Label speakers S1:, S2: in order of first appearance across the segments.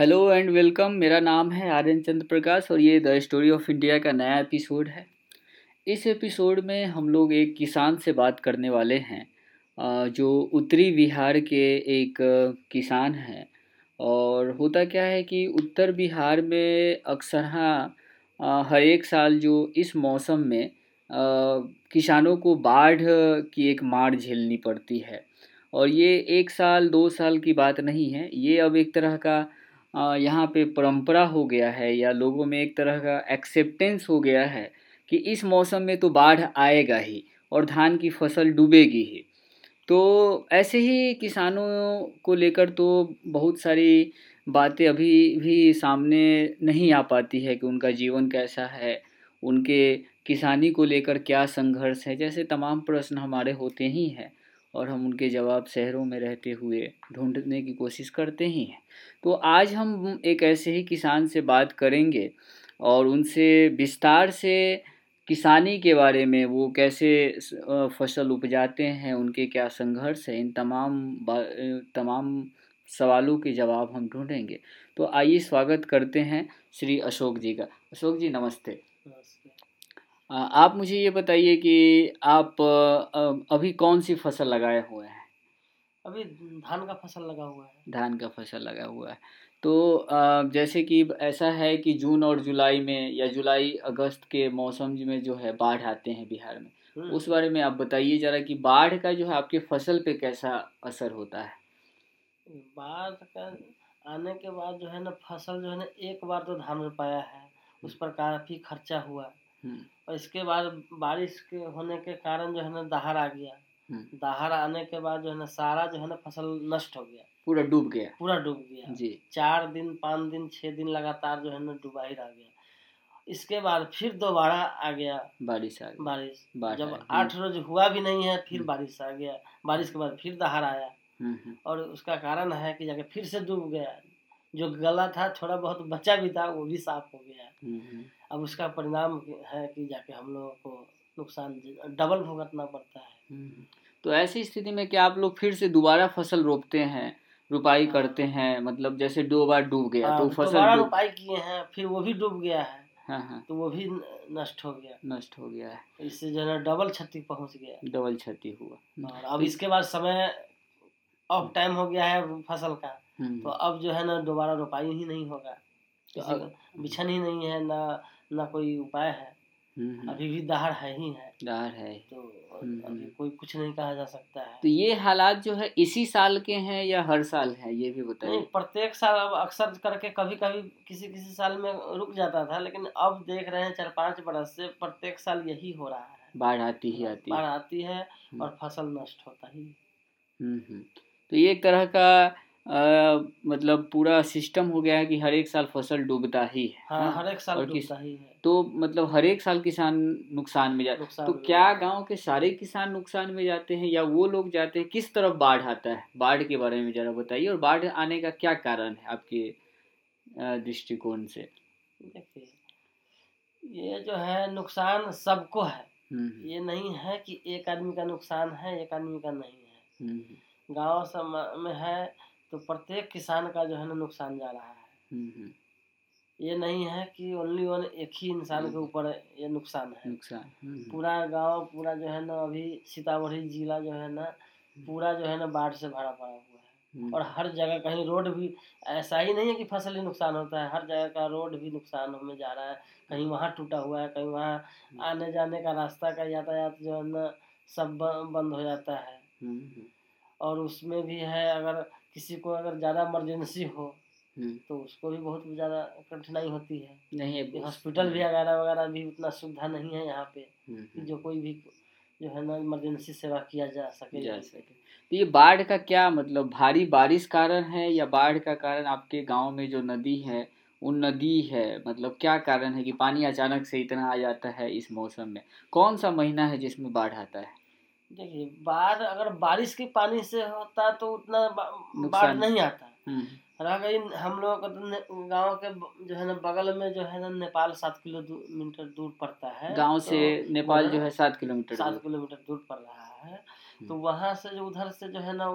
S1: Hello and welcome, मेरा नाम है आर्यन चंद्र प्रकाश और ये द स्टोरी ऑफ़ इंडिया का नया एपिसोड है। इस एपिसोड में हम लोग एक किसान से बात करने वाले हैं जो उत्तरी बिहार के एक किसान हैं। और होता क्या है कि उत्तर बिहार में अक्सर हाँ हर एक साल जो इस मौसम में किसानों को बाढ़ की एक मार झेलनी पड़ती है। और ये एक साल, दो साल की बात नहीं है, ये अब एक तरह का यहाँ पे परंपरा हो गया है या लोगों में एक तरह का एक्सेप्टेंस हो गया है कि इस मौसम में तो बाढ़ आएगा ही और धान की फ़सल डूबेगी ही। तो ऐसे ही किसानों को लेकर तो बहुत सारी बातें अभी भी सामने नहीं आ पाती है कि उनका जीवन कैसा है, उनके किसानी को लेकर क्या संघर्ष है, जैसे तमाम प्रश्न हमारे होते ही हैं। और हम उनके जवाब शहरों में रहते हुए ढूँढने की कोशिश करते ही हैं। तो आज हम एक ऐसे ही किसान से बात करेंगे और उनसे विस्तार से किसानी के बारे में, वो कैसे फ़सल उपजाते हैं, उनके क्या संघर्ष है, इन तमाम तमाम सवालों के जवाब हम ढूंढेंगे। तो आइए स्वागत करते हैं श्री अशोक जी का। अशोक जी, नमस्ते। आप मुझे ये बताइए कि आप अभी कौन सी फ़सल लगाए हुए हैं?
S2: अभी धान का फ़सल लगा हुआ है।
S1: धान का फ़सल लगा हुआ है। तो जैसे कि ऐसा है कि जून और जुलाई में या जुलाई अगस्त के मौसम में जो है बाढ़ आते हैं बिहार में। हम्म। उस बारे में आप बताइए ज़रा कि बाढ़ का जो है आपके फ़सल पे कैसा असर होता है?
S2: बाढ़ का आने के बाद जो है ना फ़सल जो है ना एक बार तो धान रोपाया है। उस पर काफ़ी खर्चा हुआ। हम्म। और इसके बाद बारिश के होने के कारण जो है ना दहाड़ आ गया। हम्म। दहाड़ आने के बाद जो है ना सारा जो है ना फ़सल नष्ट हो गया।
S1: पूरा डूब गया।
S2: पूरा डूब गया। जी। चार दिन पाँच दिन छह दिन लगातार जो है ना डूबा ही रह गया। इसके बाद फिर दोबारा आ गया
S1: बारिश आ गया
S2: बारिश। जब आठ रोज हुआ भी नहीं है फिर हम्म। बारिश आ गया। बारिश के बाद फिर दहाड़ आया। हम्म, और उसका कारण है कि जाके फिर से डूब गया। जो गला था थोड़ा बहुत बचा भी था वो भी साफ़ हो गया। अब उसका परिणाम है कि जाके हम लोगों को नुकसान डबल भुगतना पड़ता है।
S1: हम्म। तो ऐसी स्थिति में क्या आप लोग फिर से दोबारा फ़सल रोपते हैं रुपाई हाँ। करते हैं? मतलब जैसे दो बार डूब गया
S2: हाँ,
S1: तो
S2: फ़सल रुपाई किए हैं फिर वो भी डूब गया है। हाँ हाँ। तो वो भी नष्ट हो गया।
S1: नष्ट हो गया है।
S2: इससे जो है डबल क्षति पहुँच गया।
S1: डबल क्षति हुआ।
S2: और अब इसके बाद समय ऑफ़ टाइम हो गया है फ़सल का। हम्म। तो अब जो है ना दोबारा रोपाई ही नहीं होगा। तो बिछन ही नहीं है ना ना कोई उपाय है। हम्म, हम्म। अभी भी दहाड़ है ही है।
S1: दहाड़ है।
S2: तो हम्म, अभी कोई कुछ नहीं कहा जा सकता है।
S1: तो ये हालात जो है इसी साल के हैं या हर साल है ये भी बताइए।
S2: प्रत्येक साल अब अक्सर करके कभी कभी किसी किसी साल में रुक जाता था लेकिन अब देख रहे हैं चार पाँच बरस से प्रत्येक साल यही हो रहा है।
S1: बाढ़ आती ही आती
S2: बाढ़ आती है और फ़सल नष्ट होता ही।
S1: तो ये एक तरह का मतलब पूरा सिस्टम हो गया है कि हर एक साल फ़सल डूबता ही
S2: है हाँ, हर एक साल डूबता ही है।
S1: तो मतलब हर एक साल किसान नुकसान में जाते तो क्या गाँव के सारे किसान नुकसान में जाते हैं या वो लोग जाते हैं? किस तरफ़ बाढ़ आता है? बाढ़ के बारे में जरा बताइए और बाढ़ आने का क्या कारण है आपके दृष्टिकोण से?
S2: देखिए ये जो है नुकसान सबको है। हम्म, हम्म। ये नहीं है कि एक आदमी का नुकसान है एक आदमी का नहीं है। हम्म, गाँव सब में है तो प्रत्येक किसान का जो है ना नुकसान जा रहा है। हम्म, हम्म। ये नहीं है कि ओनली वन एक ही इंसान के ऊपर ये नुकसान है।
S1: नुकसान हम्म,
S2: पूरा गाँव पूरा जो है ना अभी सीतामढ़ी जिला जो है ना पूरा जो है ना बाढ़ से भरा पड़ा हुआ है। और हर जगह कहीं रोड भी ऐसा ही नहीं है कि फ़सल ही नुकसान होता है। हर जगह का रोड भी नुकसान होने जा रहा है। कहीं वहाँ टूटा हुआ है कहीं वहाँ आने जाने का रास्ता का यातायात जो है ना सब बंद हो जाता है। और उसमें भी है अगर किसी को अगर ज़्यादा इमरजेंसी हो हम्म। तो उसको भी बहुत ज़्यादा कठिनाई होती है।
S1: नहीं
S2: हॉस्पिटल भी वगैरह वगैरह भी उतना सुविधा नहीं है यहाँ पे हम्म, कि हम्म। जो कोई भी जो है ना इमरजेंसी सेवा किया जा सके।
S1: जा सके। तो ये बाढ़ का क्या मतलब भारी बारिश कारण है या बाढ़ का कारण आपके गाँव में जो नदी है वो नदी है मतलब क्या कारण है कि पानी अचानक से इतना आ जाता है इस मौसम में? कौन सा महीना है जिसमें बाढ़ आता है?
S2: देखिए बाढ़ अगर बारिश के पानी से होता तो उतना बाढ़ नहीं आता। हम्म। रह गई हम लोग तो गाँव के जो है ना बगल में जो है ना नेपाल सात किलोमीटर दूर पड़ता है
S1: गाँव तो से नेपाल जो है सात किलोमीटर
S2: सात किलोमीटर दूर पड़ रहा है। तो वहाँ से जो उधर से जो है ना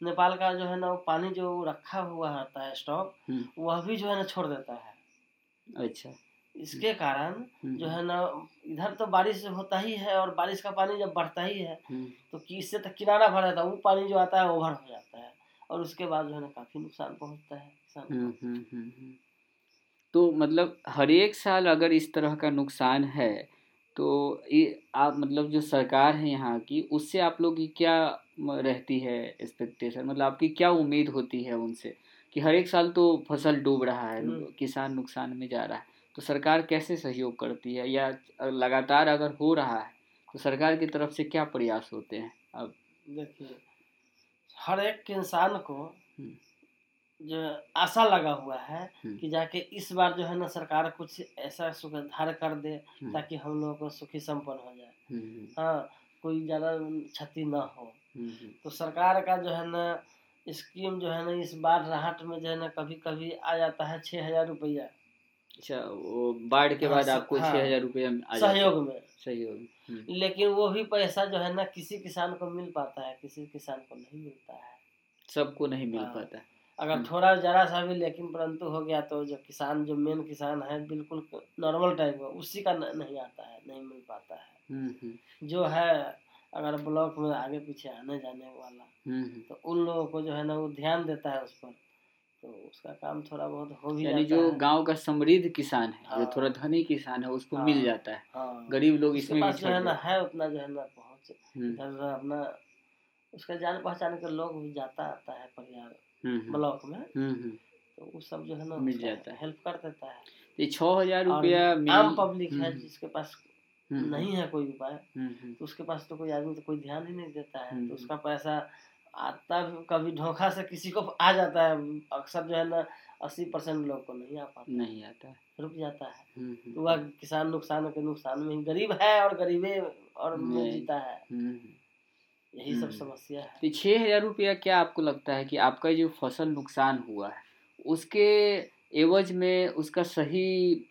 S2: नेपाल का जो है ना पानी जो रखा हुआ रहता है स्टॉक
S1: हम्म,
S2: वह भी जो है ना छोड़ देता है।
S1: अच्छा।
S2: इसके कारण
S1: हम्म,
S2: जो है ना इधर तो बारिश होता ही है और बारिश का पानी जब बढ़ता ही है
S1: हम्म,
S2: तो इससे तो किनारा भर जाता है वो पानी जो आता है ओवर हो जाता है और उसके बाद जो है ना काफ़ी नुकसान पहुँचता है किसान।
S1: हम्म, हम्म, हम्म, हम्म। तो मतलब हर एक साल अगर इस तरह का नुकसान है तो ये आप मतलब जो सरकार है यहाँ की उससे आप लोग की क्या रहती है एक्सपेक्टेशन मतलब आपकी क्या उम्मीद होती है उनसे कि हर एक साल तो फ़सल डूब रहा है
S2: हम्म।
S1: किसान नुकसान में जा रहा है तो सरकार कैसे सहयोग करती है? या लगातार अगर हो रहा है तो सरकार की तरफ़ से क्या प्रयास होते हैं? अब
S2: देखिए हर एक इंसान को
S1: हम्म,
S2: जो आशा लगा हुआ है
S1: हम्म।
S2: कि जाके इस बार जो है ना सरकार कुछ ऐसा सुधार कर दे
S1: हम्म,
S2: ताकि हम लोगों को सुखी संपन्न हो जाए। हाँ कोई ज़्यादा क्षति ना हो। तो सरकार का जो है ना स्कीम जो है ना इस बार राहत में जो है ना कभी कभी आ जाता है छः हज़ार रुपया।
S1: अच्छा वो बाढ़ के
S2: हाँ,
S1: बाद आपको
S2: हाँ,
S1: छह हज़ार रुपया है।
S2: सहयोग में
S1: सहयोग हम्म,
S2: लेकिन वो भी पैसा जो है ना किसी किसान को मिल पाता है किसी किसान को नहीं मिलता है
S1: सबको नहीं मिल
S2: हाँ।
S1: पाता
S2: अगर
S1: हम्म।
S2: थोड़ा जरा सा भी लेकिन परंतु हो गया तो जो किसान जो मेन किसान है बिल्कुल नॉर्मल टाइप का उसी का नहीं आता है नहीं मिल पाता है
S1: हम्म,
S2: जो है अगर ब्लॉक में आगे पीछे आने जाने वाला। तो उन लोगों को जो है ना वो ध्यान देता है उस पर तो उसका काम थोड़ा बहुत हो भी
S1: यानी जो गाँव का समृद्ध किसान है
S2: हाँ। जो।
S1: थोड़ा धनी किसान है उसको
S2: हाँ।
S1: मिल जाता है
S2: हाँ
S1: गरीब लोग इसमें
S2: पास जो है ना है उतना जो है ना पहुँच
S1: हम्म,
S2: इधर अपना उसका जान पहचान के लोग भी जाता आता है परिवार
S1: हम्म, हम्म,
S2: ब्लॉक में। तो वो सब जो है ना
S1: मिल जाता है।
S2: हेल्प कर देता है
S1: ये छह हज़ार रुपया
S2: आम पब्लिक है जिसके पास नहीं है कोई उपाय तो उसके पास तो कोई आदमी तो कोई ध्यान ही नहीं देता है। तो उसका पैसा आता कभी धोखा से किसी को आ जाता है अक्सर जो है ना अस्सी परसेंट लोग को नहीं आ पाता
S1: नहीं आता।
S2: रुक जाता है
S1: हम्म,
S2: तो
S1: हम्म,
S2: वह किसान नुकसान के नुकसान में ही गरीब है और गरीबे और जीता है
S1: हम्म।
S2: यही सब
S1: हम्म।
S2: समस्या है
S1: तो छह हज़ार रुपया क्या आपको लगता है कि आपका जो फ़सल नुकसान हुआ है उसके एवज में उसका सही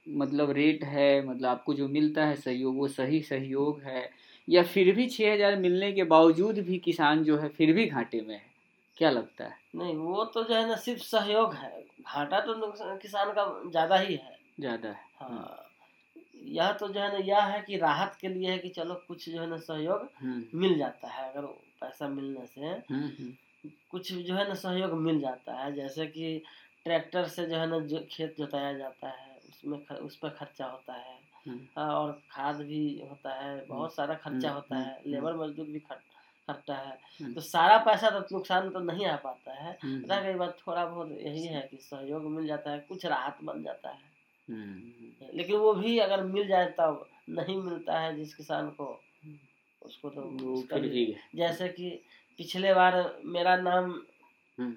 S1: मतलब रेट है मतलब आपको जो मिलता है सहयोग वो सही सहयोग है या फिर भी छह हज़ार मिलने के बावजूद भी किसान जो है फिर भी घाटे में है? क्या लगता है?
S2: नहीं वो तो जो है ना सिर्फ़ सहयोग है। घाटा तो किसान का ज़्यादा ही है।
S1: ज़्यादा है।
S2: हाँ। यह तो जो है ना यह है कि राहत के लिए है कि चलो कुछ जो है ना सहयोग
S1: हम्म,
S2: मिल जाता है अगर पैसा मिलने से।
S1: हम्म, हम्म,
S2: कुछ जो है ना सहयोग मिल जाता है जैसे कि ट्रैक्टर से जो है ना जो खेत जोताया जाता है उसमें उस पर खर्चा होता
S1: हम्म,
S2: हाँ, और खाद भी होता है बहुत सारा खर्चा
S1: हम्म,
S2: होता है
S1: हम्म,
S2: लेबर मजदूर भी खर्च है।
S1: हम्म।
S2: तो सारा पैसा तो नुकसान तो नहीं आ पाता है।
S1: हम्म,
S2: रह गई बात थोड़ा बहुत यही है कि सहयोग मिल जाता है कुछ राहत बन जाता है।
S1: हम्म,
S2: लेकिन वो भी अगर मिल जाए तब नहीं मिलता है जिस किसान को उसको तो जैसे कि पिछले बार मेरा नाम
S1: हम्म,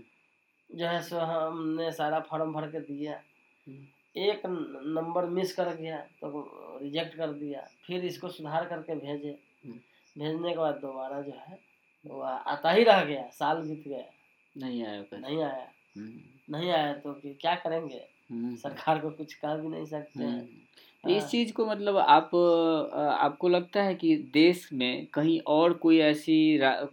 S2: जो है सो हमने सारा फॉर्म भर के दिया।
S1: हम्म,
S2: एक नंबर मिस कर गया तो रिजेक्ट कर दिया फिर इसको सुधार करके भेजे।
S1: हम्म।
S2: भेजने के बाद दोबारा जो है वो आता ही रह गया साल बीत गया।
S1: नहीं आया
S2: नहीं आया।
S1: हम्म,
S2: नहीं आया तो कि क्या करेंगे?
S1: हम्म,
S2: सरकार को कुछ कह भी नहीं सकते। हैं।
S1: इस
S2: हाँ।
S1: चीज़ को मतलब आप आपको लगता है कि देश में कहीं और कोई ऐसी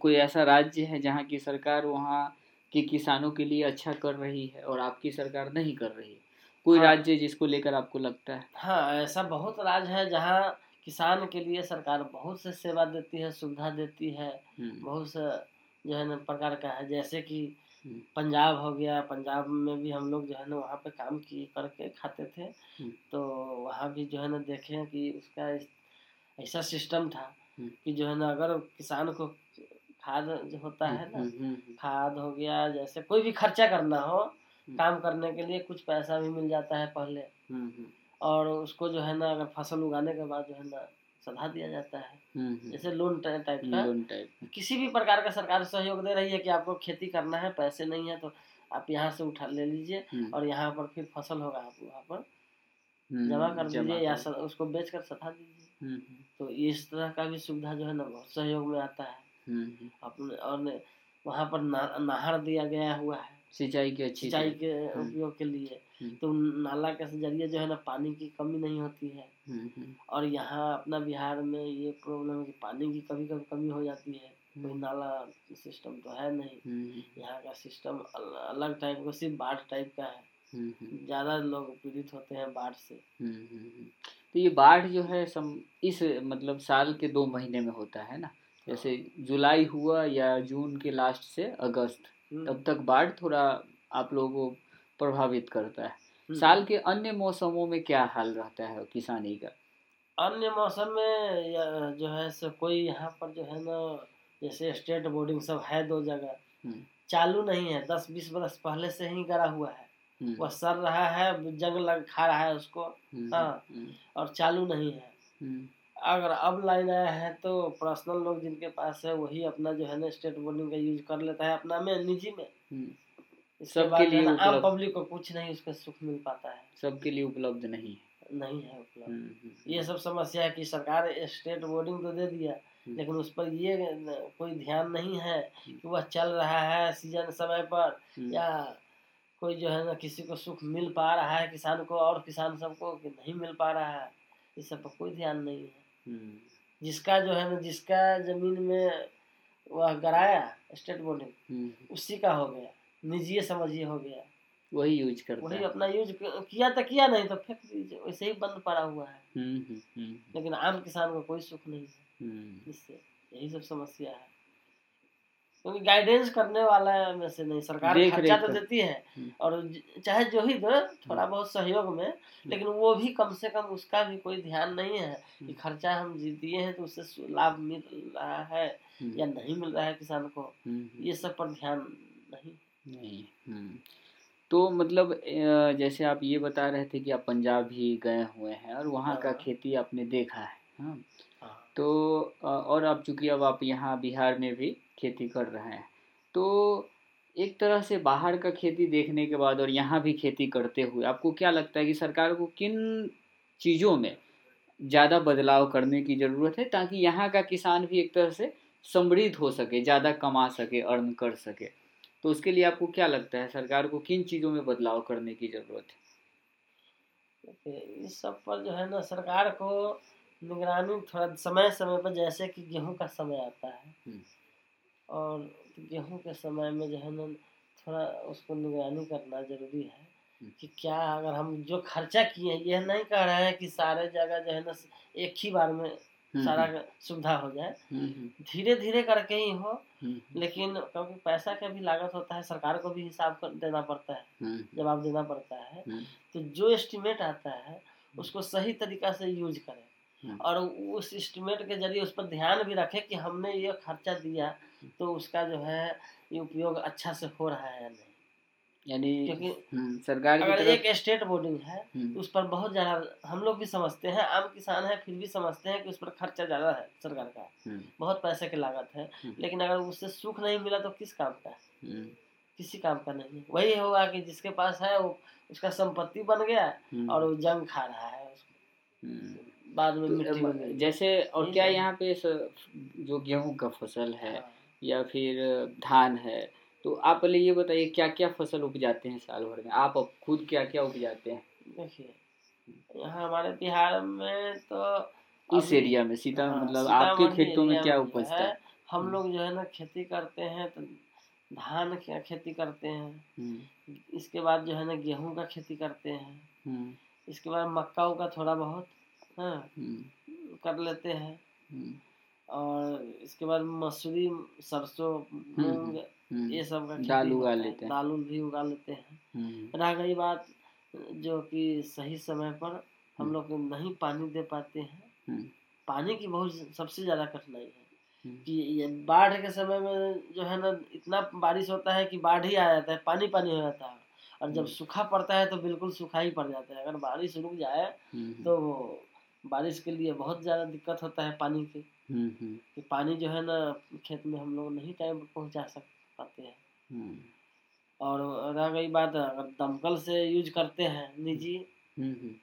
S1: कोई ऐसा राज्य है जहाँ की सरकार वहाँ के किसानों के लिए अच्छा कर रही है और आपकी सरकार नहीं कर रही है? कोई
S2: हाँ।
S1: राज्य जिसको लेकर आपको लगता है
S2: हाँ ऐसा बहुत राज्य है जहाँ किसान के लिए सरकार बहुत से सेवा देती है सुविधा देती है
S1: हम्म,
S2: बहुत से जो है ना प्रकार का है जैसे कि
S1: हम्म,
S2: पंजाब हो गया पंजाब में भी हम लोग जो है ना वहाँ पे काम किए करके खाते थे
S1: हम्म।
S2: तो वहाँ भी जो है ना देखे कि उसका ऐसा सिस्टम था। कि जो है ना अगर किसान को खाद जो होता है ना खाद हो गया जैसे कोई भी खर्चा करना हो। काम करने के लिए कुछ पैसा भी मिल जाता है पहले।
S1: हम्म, हम्म,
S2: और उसको जो है ना अगर फ़सल उगाने के बाद जो है ना सधा दिया जाता है।
S1: हम्म, हम्म,
S2: जैसे लोन टाइप का।
S1: लोन टाइप
S2: किसी भी प्रकार का सरकार सहयोग दे रही है कि आपको खेती करना है पैसे नहीं है तो आप यहाँ से उठा ले लीजिए
S1: हम्म,
S2: और यहाँ पर फिर फ़सल होगा आप वहाँ पर
S1: हम्म,
S2: जमा कर दीजिए या
S1: कर-
S2: स- उसको बेच कर सधा दीजिए।
S1: हम्म, हम्म,
S2: तो इस तरह का भी सुविधा जो है ना बहुत सहयोग में आता है।
S1: हम्म, हम्म।
S2: अपने और वहाँ पर ना, नहर दिया गया हुआ है।
S1: सिंचाई के अच्छी
S2: सिंचाई के
S1: हम्म।
S2: उपयोग के लिए।
S1: हम्म।
S2: तो नाला के ज़रिए जो है ना पानी की कमी नहीं होती है।
S1: हम्म,
S2: और यहाँ अपना बिहार में ये प्रॉब्लम है कि पानी की कभी कभी कमी हो जाती है। कोई नाला सिस्टम तो है नहीं। यहाँ का सिस्टम अलग टाइप का सिर्फ़ बाढ़ टाइप का है। ज़्यादा लोग पीड़ित होते हैं बाढ़ से।
S1: तो ये बाढ़ जो है सम इस मतलब साल के दो महीने में होता है ना? जैसे जुलाई हुआ या जून के लास्ट से अगस्त। तब तक बाढ़ थोड़ा आप लोगों को प्रभावित करता है।
S2: हम्म।
S1: साल के अन्य मौसमों में क्या हाल रहता है किसानी का?
S2: अन्य मौसम में जो है सो कोई यहाँ पर जो है ना जैसे स्टेट बोर्डिंग सब है दो जगह।
S1: हम्म,
S2: चालू नहीं है दस बीस बरस पहले से ही करा हुआ है।
S1: हम्म,
S2: वह सर रहा है जंग लग खा रहा है उसको।
S1: हम्म,
S2: हाँ।
S1: हम्म,
S2: और चालू नहीं है।
S1: हम्म,
S2: अगर अब लाइन आया है तो पर्सनल लोग जिनके पास है वही अपना जो है ना स्टेट बोर्डिंग का यूज़ कर लेता है अपना में निजी में।
S1: हम्म। सबके लिए
S2: आम पब्लिक को कुछ नहीं उसका सुख मिल पाता है।
S1: सबके लिए उपलब्ध नहीं है।
S2: नहीं है उपलब्ध।
S1: हम्म, हम्म,
S2: ये सब समस्या है कि सरकार स्टेट बोर्डिंग तो दे दिया। लेकिन उस पर ये कोई ध्यान नहीं है कि वह चल रहा है सीज़न समय पर या कोई जो है ना किसी को सुख मिल पा रहा है किसान को और किसान सबको कि नहीं मिल पा रहा है इस सब पर कोई ध्यान नहीं है। जिसका जो है ना जिसका ज़मीन में वह गराया स्टेट बोर्डिंग
S1: हम्म,
S2: उसी का हो गया। निजी समझिए हो गया।
S1: वही यूज़ कर
S2: वही अपना यूज़ किया तो किया नहीं तो फेंक दीजिए वैसे ही बंद पड़ा हुआ है।
S1: हम्म, हम्म, हम्म,
S2: लेकिन आम किसान को कोई सुख नहीं है।
S1: हम्म,
S2: इससे यही सब समस्या है। क्योंकि गाइडेंस करने वाला में से नहीं सरकार खर्चा तो देती है
S1: हम्म।
S2: और चाहे जो ही दे थोड़ा बहुत सहयोग में लेकिन वो भी कम से कम उसका भी कोई ध्यान नहीं है कि
S1: हम्म।
S2: खर्चा हम जी- दिए हैं तो उससे लाभ मिल रहा है
S1: हम्म,
S2: या नहीं मिल रहा है किसान को।
S1: हम्म,
S2: ये सब पर ध्यान नहीं।
S1: नहीं हम्म। तो मतलब जैसे आप ये बता रहे थे कि आप पंजाब भी गए हुए हैं और वहाँ का
S2: हाँ।
S1: खेती आपने देखा है हाँ।
S2: हाँ।
S1: तो और अब चूँकि अब आप यहाँ बिहार में भी खेती कर रहे हैं तो एक तरह से बाहर का खेती देखने के बाद और यहाँ भी खेती करते हुए आपको क्या लगता है कि सरकार को किन चीज़ों में ज़्यादा बदलाव करने की ज़रूरत है ताकि यहाँ का किसान भी एक तरह से समृद्ध हो सके, ज़्यादा कमा सके अर्न कर सके? तो उसके लिए आपको क्या लगता है सरकार को किन चीज़ों में बदलाव करने की ज़रूरत है?
S2: इस सब पर जो है ना सरकार को निगरानी थोड़ा समय समय पर जैसे कि गेहूँ का समय आता है।
S1: हम्म।
S2: और गेहूँ के समय में जो है ना थोड़ा उसको निगरानी करना ज़रूरी है
S1: हम्म।
S2: कि क्या अगर हम जो खर्चा किए हैं यह नहीं कह रहे हैं कि सारे जगह जो है ना एक ही बार में
S1: हम्म,
S2: सारा सुविधा हो जाए। धीरे धीरे करके ही हो लेकिन क्योंकि पैसा का भी लागत होता है सरकार को भी हिसाब कर देना पड़ता है जवाब देना पड़ता है। तो जो एस्टिमेट आता है उसको सही तरीका से यूज़ करें। और उस एस्टिमेट के ज़रिए उस पर ध्यान भी रखे कि हमने ये खर्चा दिया तो उसका जो है ये उपयोग अच्छा से हो रहा है या नहीं।
S1: यानी
S2: क्योंकि
S1: हम्म, सरकार
S2: अगर
S1: तरफ़
S2: एक स्टेट बोर्डिंग है
S1: हम्म,
S2: तो उस पर बहुत ज़्यादा हम लोग भी समझते हैं आम किसान है फिर भी समझते हैं कि उस पर खर्चा ज़्यादा है सरकार का।
S1: हम्म,
S2: बहुत पैसे की लागत है
S1: हम्म।
S2: लेकिन अगर उससे सुख नहीं मिला तो किस काम का है?
S1: हम्म,
S2: किसी काम का नहीं वही होगा कि जिसके पास है वो उसका संपत्ति बन गया
S1: हम्म,
S2: और वो जंग खा रहा है। उसको
S1: हम्म।
S2: बाद में
S1: तो
S2: मिट्टी
S1: अब
S2: बन
S1: जैसे और क्या यहाँ पे जो गेहूँ का फ़सल है
S2: हाँ।
S1: या फिर धान है तो आप पहले ये बताइए क्या क्या फ़सल उपजाते हैं साल भर में? आप खुद क्या क्या उपजाते हैं?
S2: देखिए यहाँ हमारे बिहार में तो
S1: इस एरिया में सीता
S2: हाँ,
S1: मतलब आपके खेतों में क्या
S2: जो
S1: उपजता
S2: है, हम लोग जो है ना खेती करते हैं तो धान की खेती करते हैं।
S1: हम्म,
S2: इसके बाद जो है ना गेहूँ का खेती करते हैं।
S1: हम्म,
S2: इसके बाद मक्का का थोड़ा बहुत। हाँ
S1: हम्म,
S2: कर लेते हैं।
S1: हम्म,
S2: और इसके बाद मसूरी सरसों मूंग
S1: हम्म,
S2: ये सब का
S1: दाल उगा लेते हैं।
S2: दाल भी उगा लेते हैं। रह गई बात जो कि सही समय पर हम लोग नहीं पानी दे पाते हैं। पानी की बहुत सबसे ज़्यादा कठिनाई है। कि ये बाढ़ के समय में जो है ना इतना बारिश होता है कि बाढ़ ही आ जाता है पानी पानी हो जाता है। और जब। सूखा पड़ता है तो बिल्कुल सूखा ही पड़ जाता है। अगर बारिश रुक जाए तो बारिश के लिए बहुत ज़्यादा दिक्कत होता है पानी की।
S1: हम्म, हम्म,
S2: कि पानी जो है ना खेत में हम लोग नहीं टाइम पर पहुँचा सक पाते हैं।
S1: हम्म,
S2: और रह गई बात अगर दमकल से यूज़ करते हैं निजी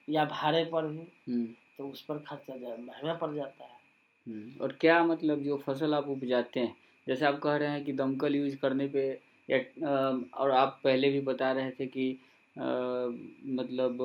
S2: या भाड़े पर भी तो उस पर खर्चा महँगा पड़ जाता है।
S1: और क्या मतलब जो फ़सल आप उपजाते हैं? जैसे आप कह रहे हैं कि दमकल यूज़ करने पे या और आप पहले भी बता रहे थे कि मतलब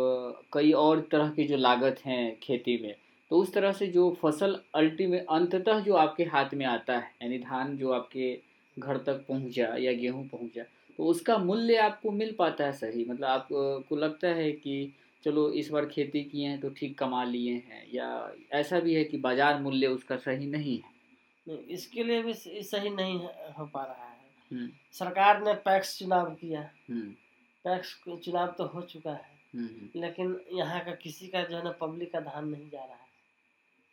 S1: कई और तरह की जो लागत हैं खेती में तो उस तरह से जो फ़सल अल्टीमेट अंततः जो आपके हाथ में आता है यानी धान जो आपके घर तक पहुँचा या गेहूँ पहुँचा तो उसका मूल्य आपको मिल पाता है सही? मतलब आपको लगता है कि चलो इस बार खेती किए हैं तो ठीक कमा लिए हैं या ऐसा भी है कि बाज़ार मूल्य उसका सही नहीं है?
S2: नहीं इसके लिए भी सही नहीं हो पा रहा है। हम्म। सरकार ने पैक्स चुनाव किया। हम्म। पैक्स चुनाव तो हो चुका है। हम्म, लेकिन यहाँ का किसी का जो है ना पब्लिक का धान नहीं जा रहा है।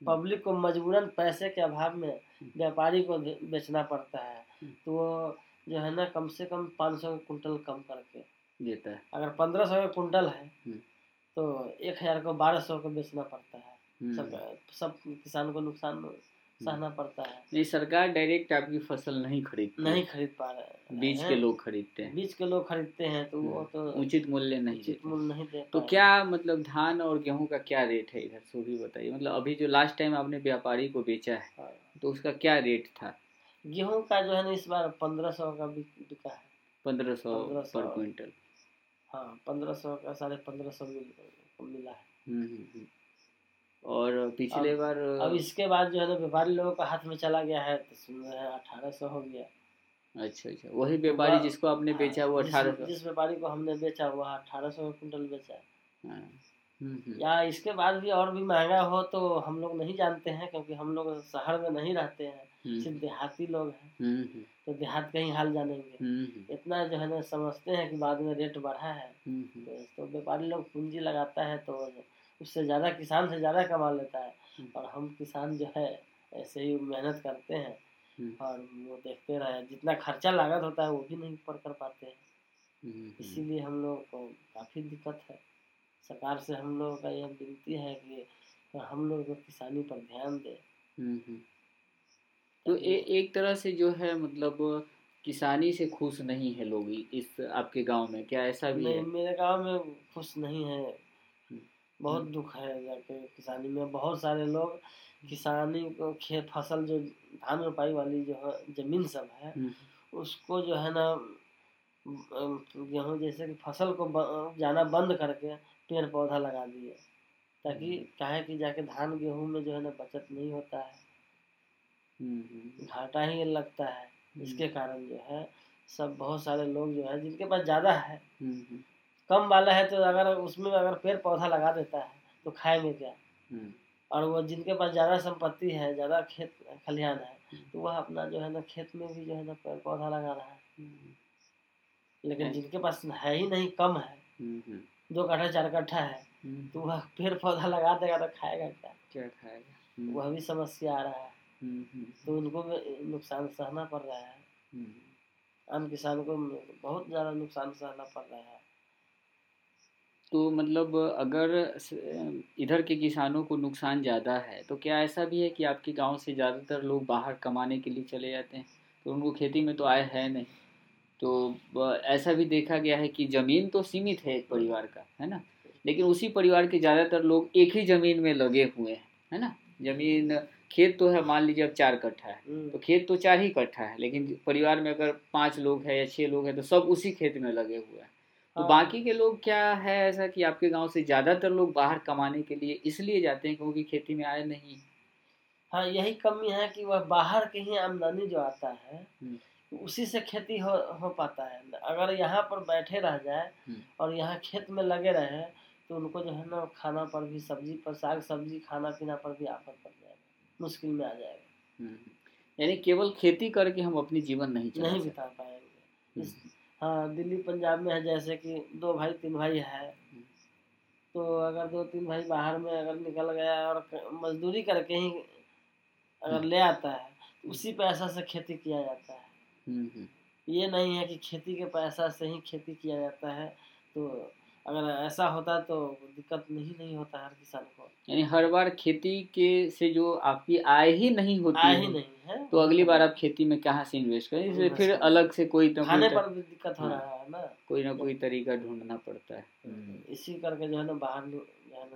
S2: पब्लिक को मजबूरन पैसे के अभाव में व्यापारी को बेचना पड़ता है। तो वो जो है ना कम से कम पाँच सौ कुंटल कम करके।
S1: देता है।
S2: अगर पंद्रह सौ का कुंटल है तो एक हज़ार को बारह सौ को बेचना पड़ता है। सब सब किसान को नुकसान सहना पड़ता है।
S1: नहीं सरकार डायरेक्ट आपकी फ़सल नहीं खरीद
S2: नहीं खरीद पा रहे
S1: बीज के लोग खरीदते हैं।
S2: बीज के लोग खरीदते हैं तो वो तो
S1: उचित मूल्य नहीं
S2: उचित मूल्य नहीं दे
S1: तो क्या मतलब धान और गेहूँ का क्या रेट है इधर? सो भी बताइए। मतलब अभी जो लास्ट टाइम आपने व्यापारी को बेचा है हाँ। तो उसका क्या रेट था?
S2: गेहूँ का जो है ना इस बार पंद्रह सौ का बिका है।
S1: पंद्रह सौ पर क्विंटल।
S2: हाँ पंद्रह सौ का साढ़े पंद्रह सौ मिला है। हम्म, हम्म, हम्म।
S1: और पिछले बार
S2: अब इसके बाद जो है ना व्यापारी लोगों का हाथ में चला गया है तो सुन रहे हैं अठारह सौ हो गया।
S1: अच्छा अच्छा वही व्यापारी जिसको आपने हाँ, बेचा वो अठारह
S2: सौ। जिस व्यापारी को हमने बेचा वो अठारह सौ कुंटल बेचा हाँ, हम्म, हम्म। या इसके बाद भी और भी महँगा हो तो हम लोग नहीं जानते हैं क्योंकि हम लोग शहर में नहीं रहते हैं हम्म। सिर्फ़ देहाती लोग हैं। तो देहात का ही हाल जानेंगे। इतना जो है ना समझते हैं कि बाद में रेट बढ़ा है। तो व्यापारी लोग पूंजी लगाता है तो उससे ज़्यादा किसान से ज़्यादा कमा लेता है। हम्म। और हम किसान जो है ऐसे ही मेहनत करते हैं। हम्म। और वो देखते रहे। जितना खर्चा लागत होता है वो भी नहीं ऊपर कर पाते हैं। हम्म, इसीलिए हम लोग को काफ़ी दिक्कत है। सरकार से हम लोगों का यह विनती है कि हम लोग को किसानी पर ध्यान दे।
S1: तो ए, एक तरह से जो है मतलब किसानी से खुश नहीं है लोग इस आपके गाँव में। क्या ऐसा भी
S2: है? मेरे गाँव में खुश नहीं है। बहुत दुख है जाके किसानी में। बहुत सारे लोग किसानी को खेत फ़सल जो धान रोपाई वाली जो है ज़मीन सब है हम्म। उसको जो है ना गेहूँ जैसे कि फ़सल को जाना बंद करके पेड़ पौधा लगा दिए ताकि हम्म। काहे कि जाके धान गेहूँ में जो है ना बचत नहीं होता है। हम्म, घाटा ही लगता है। इसके कारण जो है सब बहुत सारे लोग जो है जिनके पास ज़्यादा है कम वाला है तो अगर उसमें अगर पेड़ पौधा लगा देता है तो खाएँगे क्या? हम्म। और वो जिनके पास ज़्यादा संपत्ति है ज़्यादा खेत खलिहान है हम्म। तो वह अपना जो है ना खेत में भी जो है ना पेड़ पौधा लगा रहा है। हम्म। लेकिन जिनके पास है ही नहीं कम है। दो कट्ठा चार कट्ठा है तो वह पेड़ पौधा लगा देगा तो खाएगा क्या?
S1: क्या खाएगा?
S2: वह भी समस्या आ रहा है। तो उनको भी नुकसान सहना पड़ रहा है। आम किसान को बहुत ज़्यादा नुकसान सहना पड़ रहा है।
S1: तो मतलब अगर इधर के किसानों को नुकसान ज़्यादा है तो क्या ऐसा भी है कि आपके गाँव से ज़्यादातर लोग बाहर कमाने के लिए चले जाते हैं? तो उनको खेती में तो आय है नहीं। तो ऐसा भी देखा गया है कि ज़मीन तो सीमित है एक परिवार का है ना? लेकिन उसी परिवार के ज़्यादातर लोग एक ही ज़मीन में लगे हुए हैं है ना? ज़मीन खेत तो है मान लीजिए अब चार कट्ठा है हम्म। तो खेत तो चार ही कट्ठा है लेकिन परिवार में अगर पाँच लोग हैं या छः लोग हैं तो सब उसी खेत में लगे हुए हैं। तो हाँ। बाकी के लोग क्या है ऐसा कि आपके गाँव से ज़्यादातर लोग बाहर कमाने के लिए इसलिए जाते हैं क्योंकि खेती में आए नहीं
S2: हाँ यही कमी है कि वह बाहर के ही आमदनी जो आता है हम्म। उसी से खेती हो हो पाता है अगर यहाँ पर बैठे रह जाए हम्म। और यहाँ खेत में लगे रहे तो उनको जो है ना खाना पर भी सब्ज़ी पर साग सब्ज़ी खाना पीना पर भी आफत पड़ जाएगा मुश्किल में आ जाएगा
S1: हम्म। यानी केवल खेती करके हम अपनी जीवन नहीं
S2: नहीं बिता पाएँगे हाँ दिल्ली पंजाब में है जैसे कि दो भाई तीन भाई है तो अगर दो तीन भाई बाहर में अगर निकल गया और मजदूरी करके ही अगर ले आता है तो उसी पैसा से खेती किया जाता है हम्म, हम्म। ये नहीं है कि खेती के पैसा से ही खेती किया जाता है तो अगर ऐसा होता तो दिक्कत नहीं नहीं होता हर किसान को।
S1: यानी हर बार खेती के से जो आपकी आय ही नहीं होती
S2: आय ही नहीं है।
S1: तो अगली बार आप खेती में कहाँ से इन्वेस्ट करें? इसलिए फिर अलग से कोई
S2: तो खाने पर भी दिक्कत हो हाँ। रहा है ना।
S1: कोई ना कोई तरीका ढूंढना पड़ता है।
S2: हम्म, इसी करके जो है ना बाहर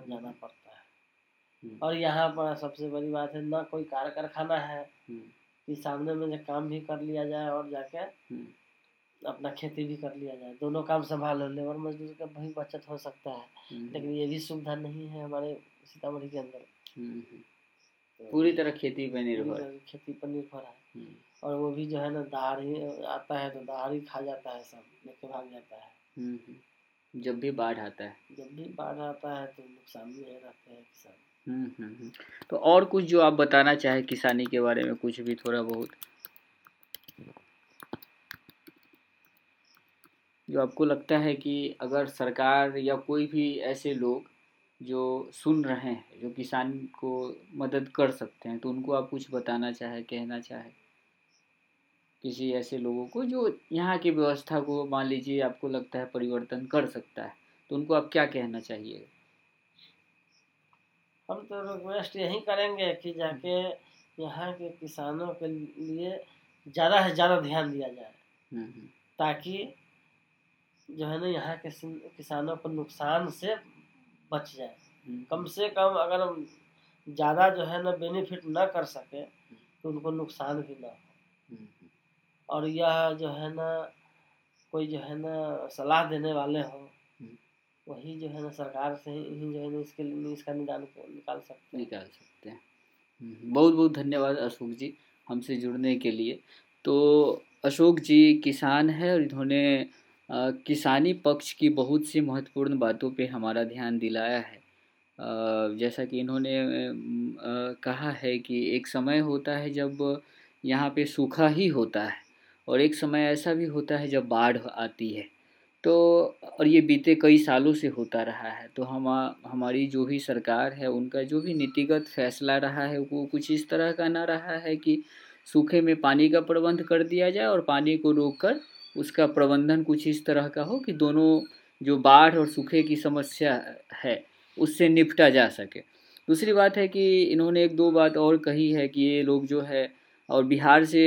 S2: जाना पड़ता है। हम्म। और यहाँ पर सबसे बड़ी बात है ना कोई कार कारखाना है हम्म। कि सामने में जो काम भी कर लिया जाए और जाके अपना खेती भी कर लिया जाए। दोनों काम संभाल लेबर मजदूर का भी बचत हो सकता है। हम्म। लेकिन ये भी सुविधा नहीं है हमारे सीतामढ़ी के अंदर।
S1: हम्म, हम्म। तो पूरी तरह खेती पर निर्भर
S2: खेती पर निर्भर है। और वो भी जो है ना ही आता है तो ही खा जाता है सब लेके भाग जाता है।
S1: जब भी बाढ़ आता है।
S2: जब भी बाढ़ आता है तो नुकसान भी रहते हैं किसान।
S1: हम्म, हम्म हम्म। तो और कुछ जो आप बताना चाहे किसानी के बारे में कुछ भी थोड़ा बहुत। जो आपको लगता है कि अगर सरकार या कोई भी ऐसे लोग जो सुन रहे हैं जो किसान को मदद कर सकते हैं तो उनको आप कुछ बताना चाहे कहना चाहे किसी ऐसे लोगों को जो यहाँ की व्यवस्था को मान लीजिए आपको लगता है परिवर्तन कर सकता है तो उनको आप क्या कहना चाहिए
S2: हम तो रिक्वेस्ट यही करेंगे कि जाके यहाँ के किसानों के लिए ज़्यादा से ज़्यादा ध्यान दिया जाए हम्म, हम्म। ताकि जो है ना यहाँ के किसानों को नुकसान से बच जाए। हम्म। कम से कम अगर हम ज़्यादा जो है ना बेनिफिट ना कर सके तो उनको नुकसान भी ना हो। और यह जो है ना कोई जो है ना सलाह देने वाले हो वही जो है ना सरकार से ही जो है ना इसके लिए इसका निदान निकाल सकते हैं।
S1: निकाल सकते हैं। हम्म, बहुत बहुत धन्यवाद अशोक जी हमसे जुड़ने के लिए। तो अशोक जी किसान है और इन्होंने किसानी पक्ष की बहुत सी महत्वपूर्ण बातों पे हमारा ध्यान दिलाया है। जैसा कि इन्होंने कहा है कि एक समय होता है जब यहाँ पे सूखा ही होता है और एक समय ऐसा भी होता है जब बाढ़ आती है। तो और ये बीते कई सालों से होता रहा है। तो हम, हमारी जो भी सरकार है, उनका जो भी नीतिगत फैसला रहा है, वो कुछ इस तरह का ना रहा है कि सूखे में पानी का प्रबंध कर दिया जाए और पानी को रोककर उसका प्रबंधन कुछ इस तरह का हो कि दोनों जो बाढ़ और सूखे की समस्या है उससे निपटा जा सके। दूसरी बात है कि इन्होंने एक दो बात और कही है कि ये लोग जो है और बिहार से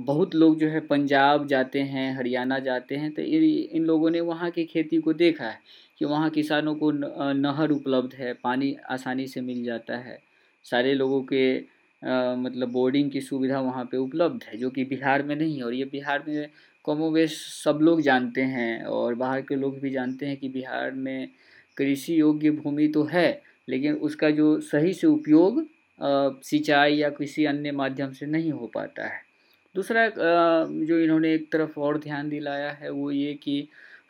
S1: बहुत लोग जो है पंजाब जाते हैं हरियाणा जाते हैं तो इन लोगों ने वहाँ की खेती को देखा है कि वहाँ किसानों को नहर उपलब्ध है पानी आसानी से मिल जाता है सारे लोगों के आ, मतलब बोर्डिंग की सुविधा वहाँ पे उपलब्ध है जो कि बिहार में नहीं है और ये बिहार में कमोवेश सब लोग जानते हैं और बाहर के लोग भी जानते हैं कि बिहार में कृषि योग्य भूमि तो है, लेकिन उसका जो सही से उपयोग सिंचाई या किसी अन्य माध्यम से नहीं हो पाता है। दूसरा जो इन्होंने एक तरफ़ और ध्यान दिलाया है वो ये कि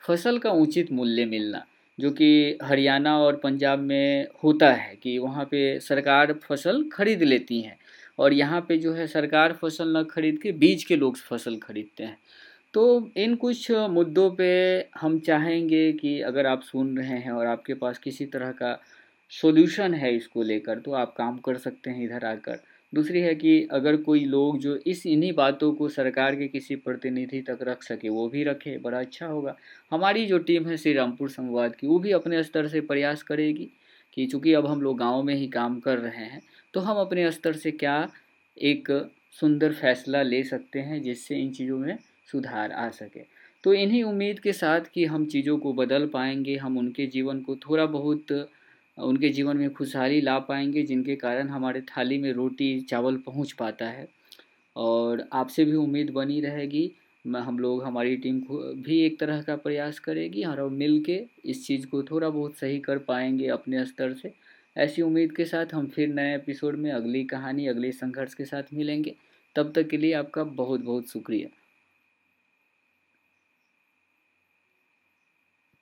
S1: फ़सल का उचित मूल्य मिलना, जो कि हरियाणा और पंजाब में होता है कि वहाँ पे सरकार फ़सल खरीद लेती हैं और यहाँ पे जो है सरकार फ़सल न खरीद के बीज के लोग फ़सल खरीदते हैं। तो इन कुछ मुद्दों पे हम चाहेंगे कि अगर आप सुन रहे हैं और आपके पास किसी तरह का सॉल्यूशन है इसको लेकर तो आप काम कर सकते हैं इधर आकर। दूसरी है कि अगर कोई लोग जो इस इन्हीं बातों को सरकार के किसी प्रतिनिधि तक रख सके, वो भी रखे, बड़ा अच्छा होगा। हमारी जो टीम है श्री रामपुर संवाद की, वो भी अपने स्तर से प्रयास करेगी कि चूँकि अब हम लोग गाँव में ही काम कर रहे हैं तो हम अपने स्तर से क्या एक सुंदर फैसला ले सकते हैं जिससे इन चीज़ों में सुधार आ सके। तो इन्हीं उम्मीद के साथ कि हम चीज़ों को बदल पाएँगे, हम उनके जीवन को थोड़ा बहुत, उनके जीवन में खुशहाली ला पाएँगे, जिनके कारण हमारे थाली में रोटी, चावल पहुँच पाता है। और आपसे भी उम्मीद बनी रहेगी हम लोग, हमारी टीम भी एक तरह का प्रयास करेगी और मिल के इस चीज़ को थोड़ा बहुत सही कर पाएँगे अपने स्तर से। ऐसी उम्मीद के साथ हम फिर नए एपिसोड में अगली कहानी, अगले संघर्ष के साथ मिलेंगे। तब तक के लिए आपका बहुत बहुत शुक्रिया।